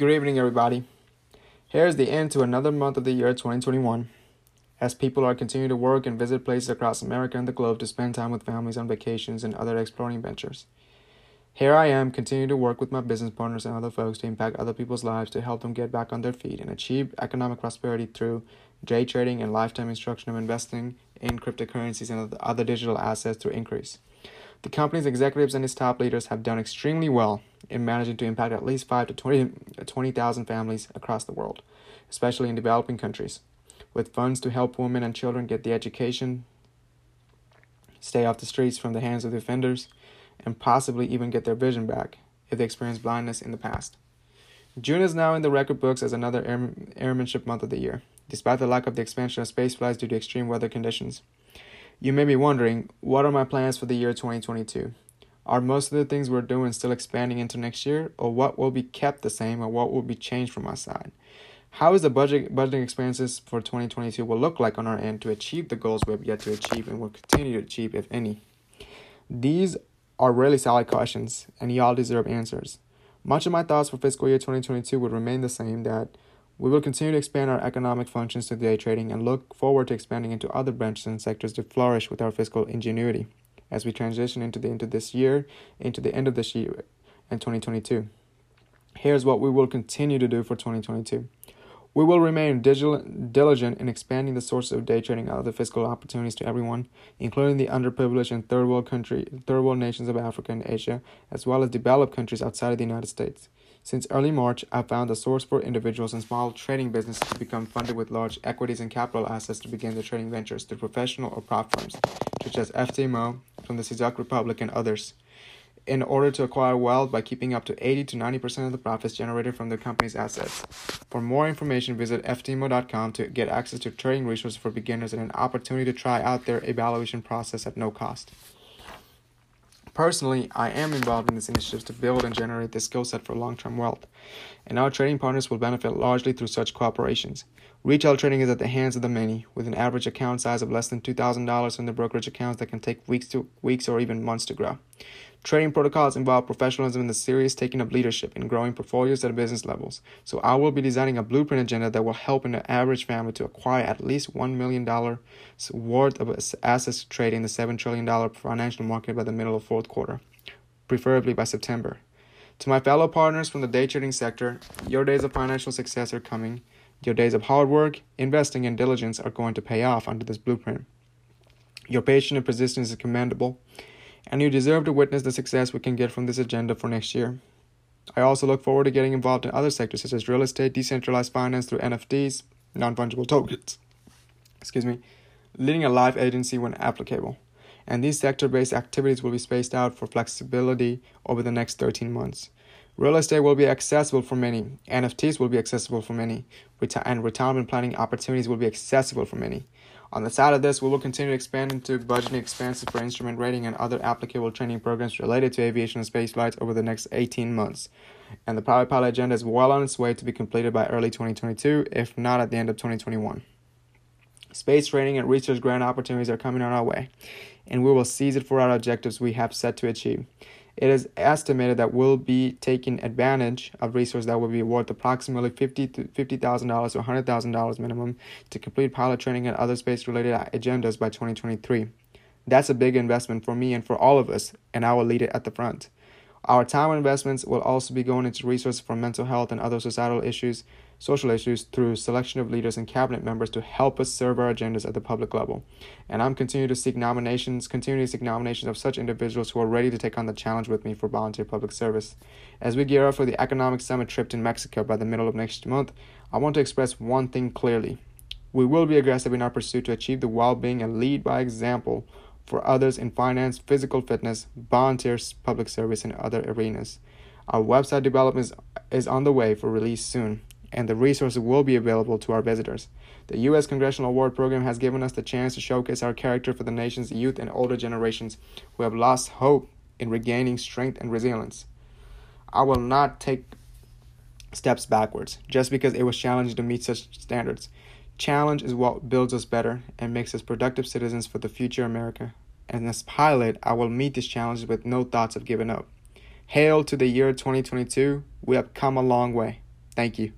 Good evening, everybody. Here's the end to another month of the year 2021. As people are continuing to work and visit places across America and the globe to spend time with families on vacations and other exploring ventures. Here I am, continuing to work with my business partners and other folks to impact other people's lives to help them get back on their feet and achieve economic prosperity through day trading and lifetime instruction of investing in cryptocurrencies and other digital assets to increase. The company's executives and its top leaders have done extremely well in managing to impact at least 5 to 20,000 20, uh, families across the world, especially in developing countries, with funds to help women and children get the education, stay off the streets from the hands of the offenders, and possibly even get their vision back if they experienced blindness in the past. June is now in the record books as another airmanship month of the year, despite the lack of the expansion of space flights due to extreme weather conditions. You may be wondering, what are my plans for the year 2022? Are most of the things we're doing still expanding into next year, or what will be kept the same, or what will be changed from our side? How is the budget budgeting expenses for 2022 will look like on our end to achieve the goals we have yet to achieve and will continue to achieve, if any? These are really solid questions, and y'all deserve answers. Much of my thoughts for fiscal year 2022 would remain the same that we will continue to expand our economic functions to day trading and look forward to expanding into other branches and sectors to flourish with our fiscal ingenuity as we transition into the end of this year, into the end of this year and 2022. Here's what we will continue to do for 2022. We will remain diligent in expanding the sources of day trading and other fiscal opportunities to everyone, including the underprivileged and third world country, third world nations of Africa and Asia, as well as developed countries outside of the United States. Since early March, I've found a source for individuals and small trading businesses to become funded with large equities and capital assets to begin their trading ventures through professional or prop firms, such as FTMO from the Czech Republic and others, in order to acquire wealth by keeping up to 80 to 90% of the profits generated from the company's assets. For more information, visit ftmo.com to get access to trading resources for beginners and an opportunity to try out their evaluation process at no cost. Personally, I am involved in this initiative to build and generate the skill set for long term wealth, and our trading partners will benefit largely through such cooperations. Retail trading is at the hands of the many, with an average account size of less than $2,000 in the brokerage accounts that can take weeks to weeks or even months to grow. Trading protocols involve professionalism and the serious taking of leadership in growing portfolios at business levels. So I will be designing a blueprint agenda that will help an average family to acquire at least $1 million worth of assets to trade in the $7 trillion financial market by the middle of fourth quarter, preferably by September. To my fellow partners from the day trading sector, your days of financial success are coming. Your days of hard work, investing, and diligence are going to pay off under this blueprint. Your patience and persistence is commendable and you deserve to witness the success we can get from this agenda for next year. I also look forward to getting involved in other sectors such as real estate, decentralized finance through NFTs, non fungible tokens. Excuse me, leading a life agency when applicable. And these sector based activities will be spaced out for flexibility over the next 13 months. Real estate will be accessible for many. NFTs will be accessible for many. And retirement planning opportunities will be accessible for many. On the side of this, we will continue to expand into budgeting expenses for instrument rating and other applicable training programs related to aviation and space flights over the next 18 months. And the Private Pilot agenda is well on its way to be completed by early 2022, if not at the end of 2021. Space training and research grant opportunities are coming on our way, and we will seize it for our objectives we have set to achieve. It is estimated that we'll be taking advantage of resources that will be worth approximately fifty to fifty thousand dollars or hundred thousand dollars minimum to complete pilot training and other space-related agendas by 2023. That's a big investment for me and for all of us, and I will lead it at the front. Our time investments will also be going into resources for mental health and other societal issues, social issues through selection of leaders and cabinet members to help us serve our agendas at the public level. And I'm continuing to seek nominations, continuing to seek nominations of such individuals who are ready to take on the challenge with me for volunteer public service. As we gear up for the economic summit trip to Mexico by the middle of next month, I want to express one thing clearly. We will be aggressive in our pursuit to achieve the well-being and lead by example for others in finance, physical fitness, volunteers, public service, and other arenas. Our website development is, on the way for release soon, and the resources will be available to our visitors. The U.S. Congressional Award Program has given us the chance to showcase our character for the nation's youth and older generations who have lost hope in regaining strength and resilience. I will not take steps backwards just because it was challenging to meet such standards. Challenge is what builds us better and makes us productive citizens for the future America. And as pilot, I will meet these challenges with no thoughts of giving up. Hail to the year 2022. We have come a long way. Thank you.